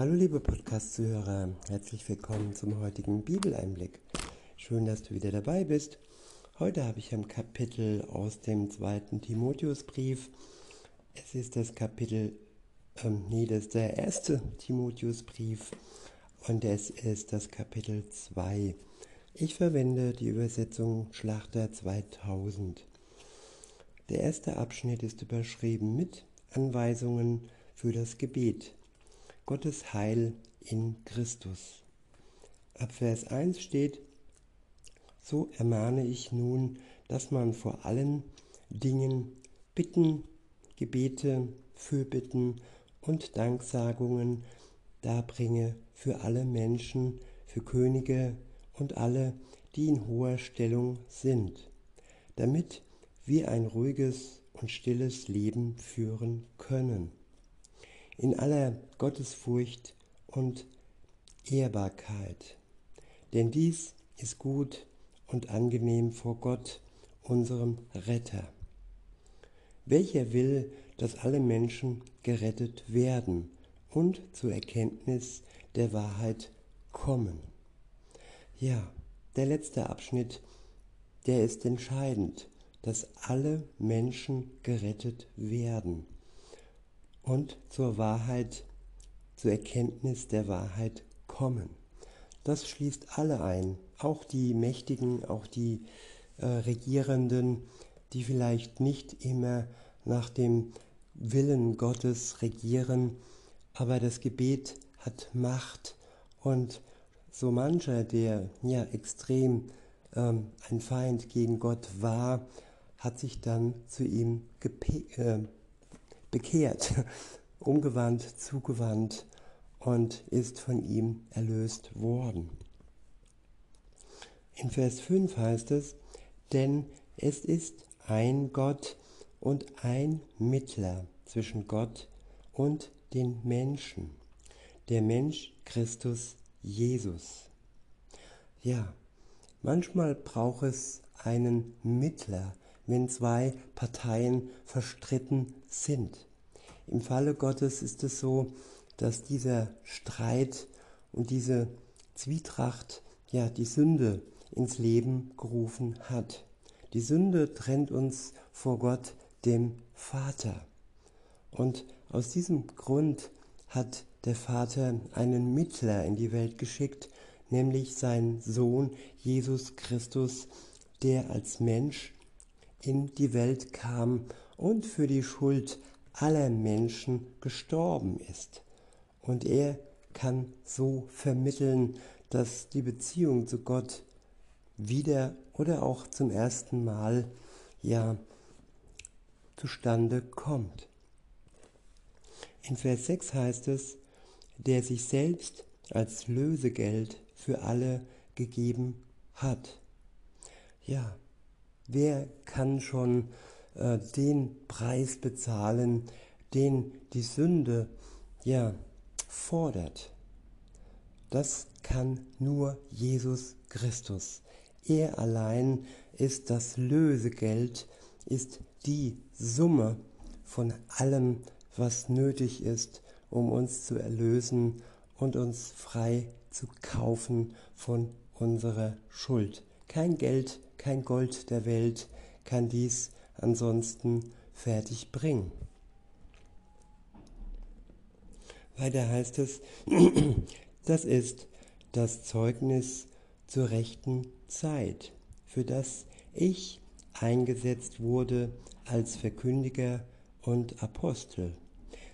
Hallo liebe Podcast-Zuhörer, herzlich willkommen zum heutigen Bibeleinblick. Schön, dass du wieder dabei bist. Heute habe ich ein Kapitel aus dem zweiten Timotheusbrief. Es ist das Kapitel, ähm, nee, das ist der erste Timotheusbrief und es ist das Kapitel 2. Ich verwende die Übersetzung Schlachter 2000. Der erste Abschnitt ist überschrieben mit Anweisungen für das Gebet. Gottes Heil in Christus. Ab Vers 1 steht, so ermahne ich nun, dass man vor allen Dingen Bitten, Gebete, Fürbitten und Danksagungen darbringe für alle Menschen, für Könige und alle, die in hoher Stellung sind, damit wir ein ruhiges und stilles Leben führen können. In aller Gottesfurcht und Ehrbarkeit. Denn dies ist gut und angenehm vor Gott, unserem Retter. Welcher will, dass alle Menschen gerettet werden und zur Erkenntnis der Wahrheit kommen. Ja, der letzte Abschnitt, der ist entscheidend dass alle Menschen gerettet werden und zur Wahrheit, zur Erkenntnis der Wahrheit kommen. Das schließt alle ein, auch die Mächtigen, auch die äh, Regierenden, die vielleicht nicht immer nach dem Willen Gottes regieren, aber das Gebet hat Macht und so mancher, der ja extrem ähm, ein Feind gegen Gott war, hat sich dann zu ihm äh, bekehrt, umgewandt, zugewandt und ist von ihm erlöst worden. In Vers 5 heißt es, denn es ist ein Gott und ein Mittler zwischen Gott und den Menschen, der Mensch Christus Jesus. Ja, manchmal braucht es einen Mittler, wenn zwei Parteien verstritten sind. Im Falle Gottes ist es so, dass dieser Streit und diese Zwietracht ja die Sünde ins Leben gerufen hat. Die Sünde trennt uns vor Gott, dem Vater. Und aus diesem Grund hat der Vater einen Mittler in die Welt geschickt, nämlich seinen Sohn Jesus Christus, der als Mensch in die Welt kam und für die Schuld aller Menschen gestorben ist. Und er kann so vermitteln, dass die Beziehung zu Gott wieder oder auch zum ersten Mal ja zustande kommt. In Vers 6 heißt es, der sich selbst als Lösegeld für alle gegeben hat. Ja, Wer kann schon äh, den Preis bezahlen, den die Sünde ja fordert? Das kann nur Jesus Christus. Er allein ist das Lösegeld, ist die Summe von allem, was nötig ist, um uns zu erlösen und uns frei zu kaufen von unserer Schuld. Kein Geld kein Gold der Welt kann dies ansonsten fertig bringen. Weiter heißt es, das ist das Zeugnis zur rechten Zeit, für das ich eingesetzt wurde als Verkündiger und Apostel.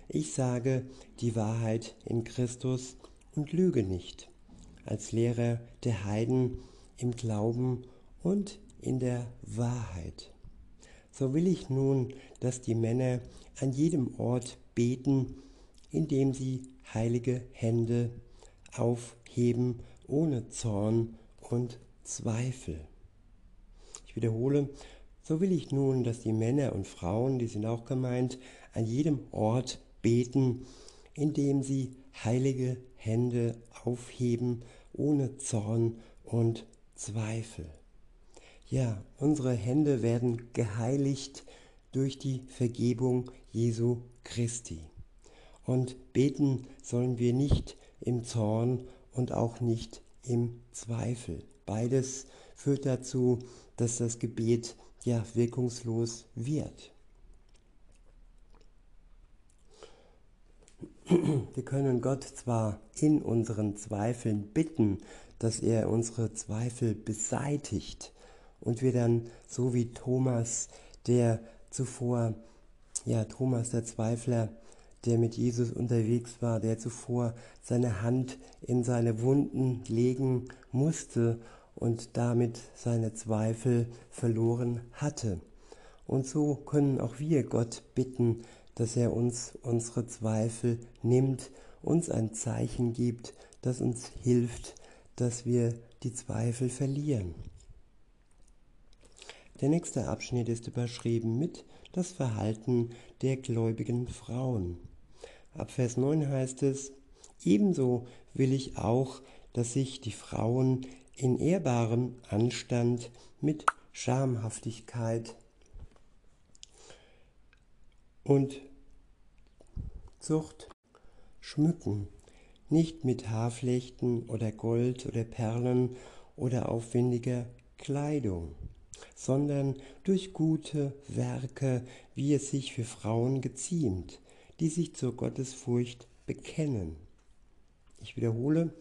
Ich sage die Wahrheit in Christus und lüge nicht, als Lehrer der Heiden im Glauben und in der Wahrheit. So will ich nun, dass die Männer an jedem Ort beten, indem sie heilige Hände aufheben ohne Zorn und Zweifel. Ich wiederhole, so will ich nun, dass die Männer und Frauen, die sind auch gemeint, an jedem Ort beten, indem sie heilige Hände aufheben ohne Zorn und Zweifel. Ja, unsere Hände werden geheiligt durch die Vergebung Jesu Christi. Und beten sollen wir nicht im Zorn und auch nicht im Zweifel. Beides führt dazu, dass das Gebet ja wirkungslos wird. Wir können Gott zwar in unseren Zweifeln bitten, dass er unsere Zweifel beseitigt und wir dann so wie Thomas, der zuvor, ja Thomas der Zweifler, der mit Jesus unterwegs war, der zuvor seine Hand in seine Wunden legen musste und damit seine Zweifel verloren hatte. Und so können auch wir Gott bitten, dass er uns unsere Zweifel nimmt, uns ein Zeichen gibt, das uns hilft, dass wir die Zweifel verlieren. Der nächste Abschnitt ist überschrieben mit das Verhalten der gläubigen Frauen. Ab Vers 9 heißt es, ebenso will ich auch, dass sich die Frauen in ehrbarem Anstand mit Schamhaftigkeit und Zucht schmücken, nicht mit Haarflechten oder Gold oder Perlen oder aufwendiger Kleidung, sondern durch gute Werke, wie es sich für Frauen geziemt, die sich zur Gottesfurcht bekennen. Ich wiederhole,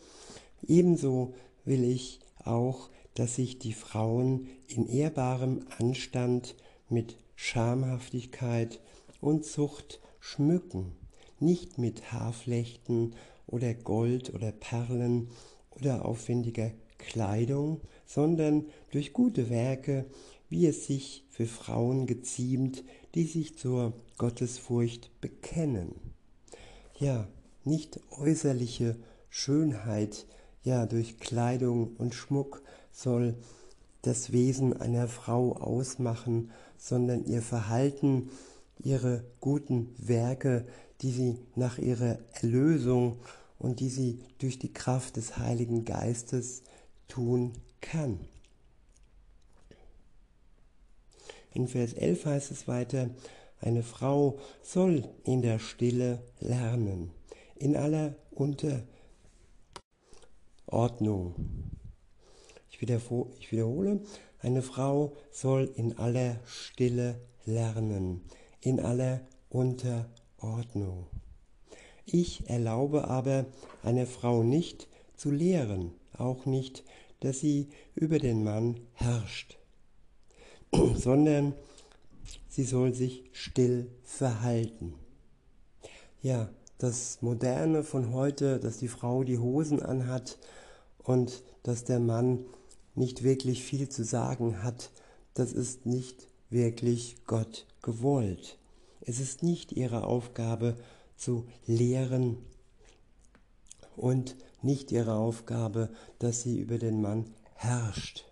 ebenso will ich auch, dass sich die Frauen in ehrbarem Anstand mit Schamhaftigkeit und Zucht schmücken, nicht mit Haarflechten oder Gold oder Perlen oder aufwendiger Kleidung, sondern durch gute Werke, wie es sich für Frauen geziemt, die sich zur Gottesfurcht bekennen. Ja, nicht äußerliche Schönheit, ja, durch Kleidung und Schmuck soll das Wesen einer Frau ausmachen, sondern ihr Verhalten, ihre guten Werke, die sie nach ihrer Erlösung und die sie durch die Kraft des Heiligen Geistes tun kann. In Vers 11 heißt es weiter, eine Frau soll in der Stille lernen, in aller Unterordnung. Ich, wiederhole, eine Frau soll in aller Stille lernen, in aller Unterordnung. Ordnung. Ich erlaube aber eine Frau nicht zu lehren, auch nicht, dass sie über den Mann herrscht, sondern sie soll sich still verhalten. Ja, das Moderne von heute, dass die Frau die Hosen anhat und dass der Mann nicht wirklich viel zu sagen hat, das ist nicht wirklich Gott gewollt. Es ist nicht ihre Aufgabe zu lehren und nicht ihre Aufgabe, dass sie über den Mann herrscht.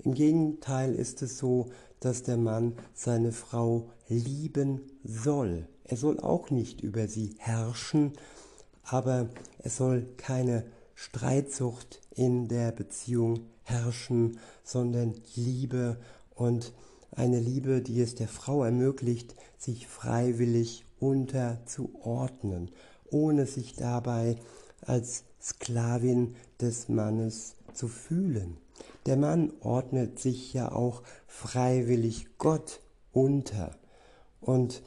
Im Gegenteil ist es so, dass der Mann seine Frau lieben soll. Er soll auch nicht über sie herrschen, aber es soll keine Streitsucht in der Beziehung herrschen, sondern Liebe und eine Liebe, die es der Frau ermöglicht, sich freiwillig unterzuordnen, ohne sich dabei als Sklavin des Mannes zu fühlen. Der Mann ordnet sich ja auch freiwillig Gott unter und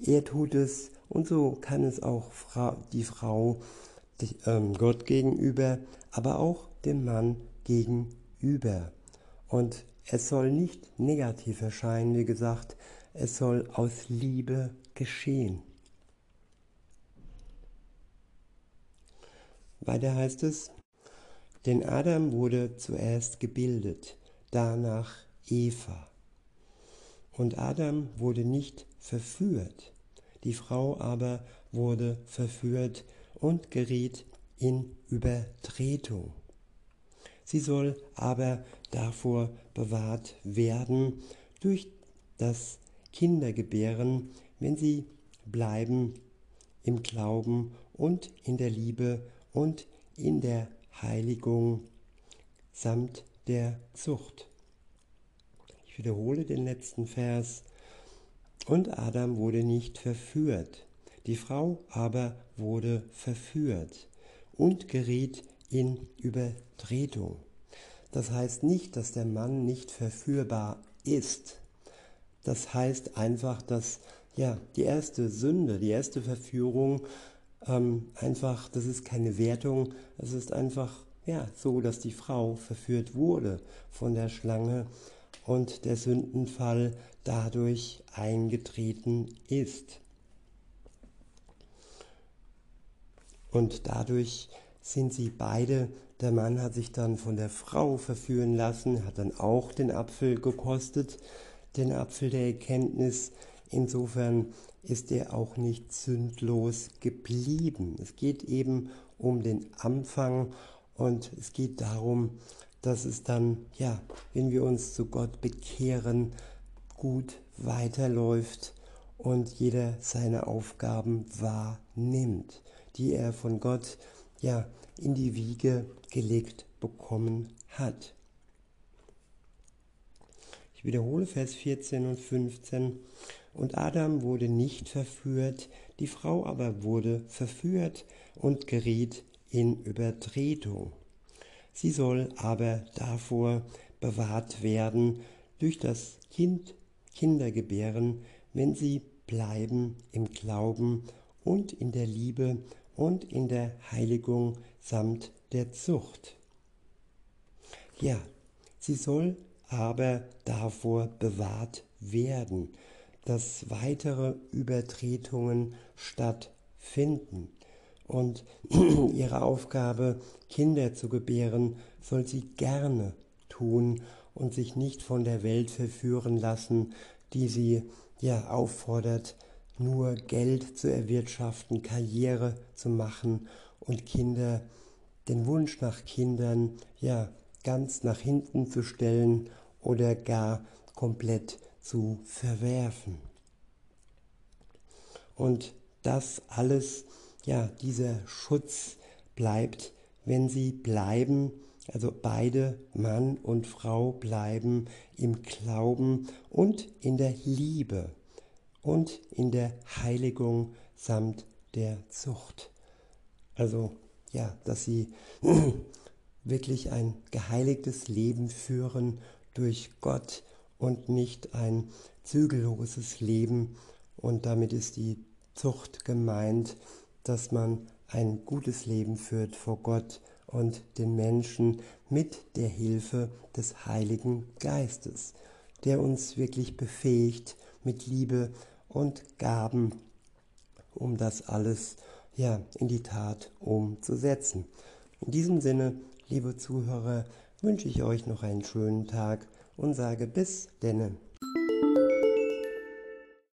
er tut es und so kann es auch die Frau ähm, Gott gegenüber, aber auch dem Mann gegenüber. Und es soll nicht negativ erscheinen, wie gesagt, es soll aus Liebe geschehen. Weiter heißt es, denn Adam wurde zuerst gebildet, danach Eva. Und Adam wurde nicht verführt, die Frau aber wurde verführt und geriet in Übertretung. Sie soll aber davor bewahrt werden durch das Kindergebären, wenn sie bleiben im Glauben und in der Liebe und in der Heiligung samt der Zucht. Ich wiederhole den letzten Vers. Und Adam wurde nicht verführt, Die Frau aber wurde verführt und geriet in Übertretung. Das heißt nicht, dass der Mann nicht verführbar ist. Das heißt einfach, dass ja, die erste Sünde, die erste Verführung ähm, einfach, das ist keine Wertung, es ist einfach ja, so, dass die Frau verführt wurde von der Schlange und der Sündenfall dadurch eingetreten ist. Und dadurch sind sie beide, der Mann hat sich dann von der Frau verführen lassen, hat dann auch den Apfel gekostet, den Apfel der Erkenntnis. Insofern ist er auch nicht sündlos geblieben. Es geht eben um den Anfang und es geht darum, dass es dann, ja, wenn wir uns zu Gott bekehren, gut weiterläuft und jeder seine Aufgaben wahrnimmt, die er von Gott, ja, in die Wiege gelegt bekommen hat. Ich wiederhole Vers 14 und 15. Und Adam wurde nicht verführt, die Frau aber wurde verführt und geriet in Übertretung. Sie soll aber davor bewahrt werden durch das Kind Kindergebären, wenn sie bleiben im Glauben und in der Liebe und in der Heiligung samt der Zucht. Ja, sie soll aber davor bewahrt werden, dass weitere Übertretungen stattfinden. Und ihre Aufgabe, Kinder zu gebären, soll sie gerne tun und sich nicht von der Welt verführen lassen, die sie ja auffordert, nur Geld zu erwirtschaften, Karriere zu machen und Kinder, den Wunsch nach Kindern, ja, ganz nach hinten zu stellen oder gar komplett zu verwerfen. Und das alles, ja, dieser Schutz bleibt, wenn sie bleiben, also beide Mann und Frau bleiben im Glauben und in der Liebe und in der Heiligung samt der Zucht. Also ja, dass sie wirklich ein geheiligtes Leben führen durch Gott und nicht ein zügelloses Leben. Und damit ist die Zucht gemeint, dass man ein gutes Leben führt vor Gott und den Menschen mit der Hilfe des Heiligen Geistes, der uns wirklich befähigt mit Liebe und Gaben, um das alles ja in die Tat umzusetzen. In diesem Sinne, liebe Zuhörer, wünsche ich euch noch einen schönen Tag und sage bis denne.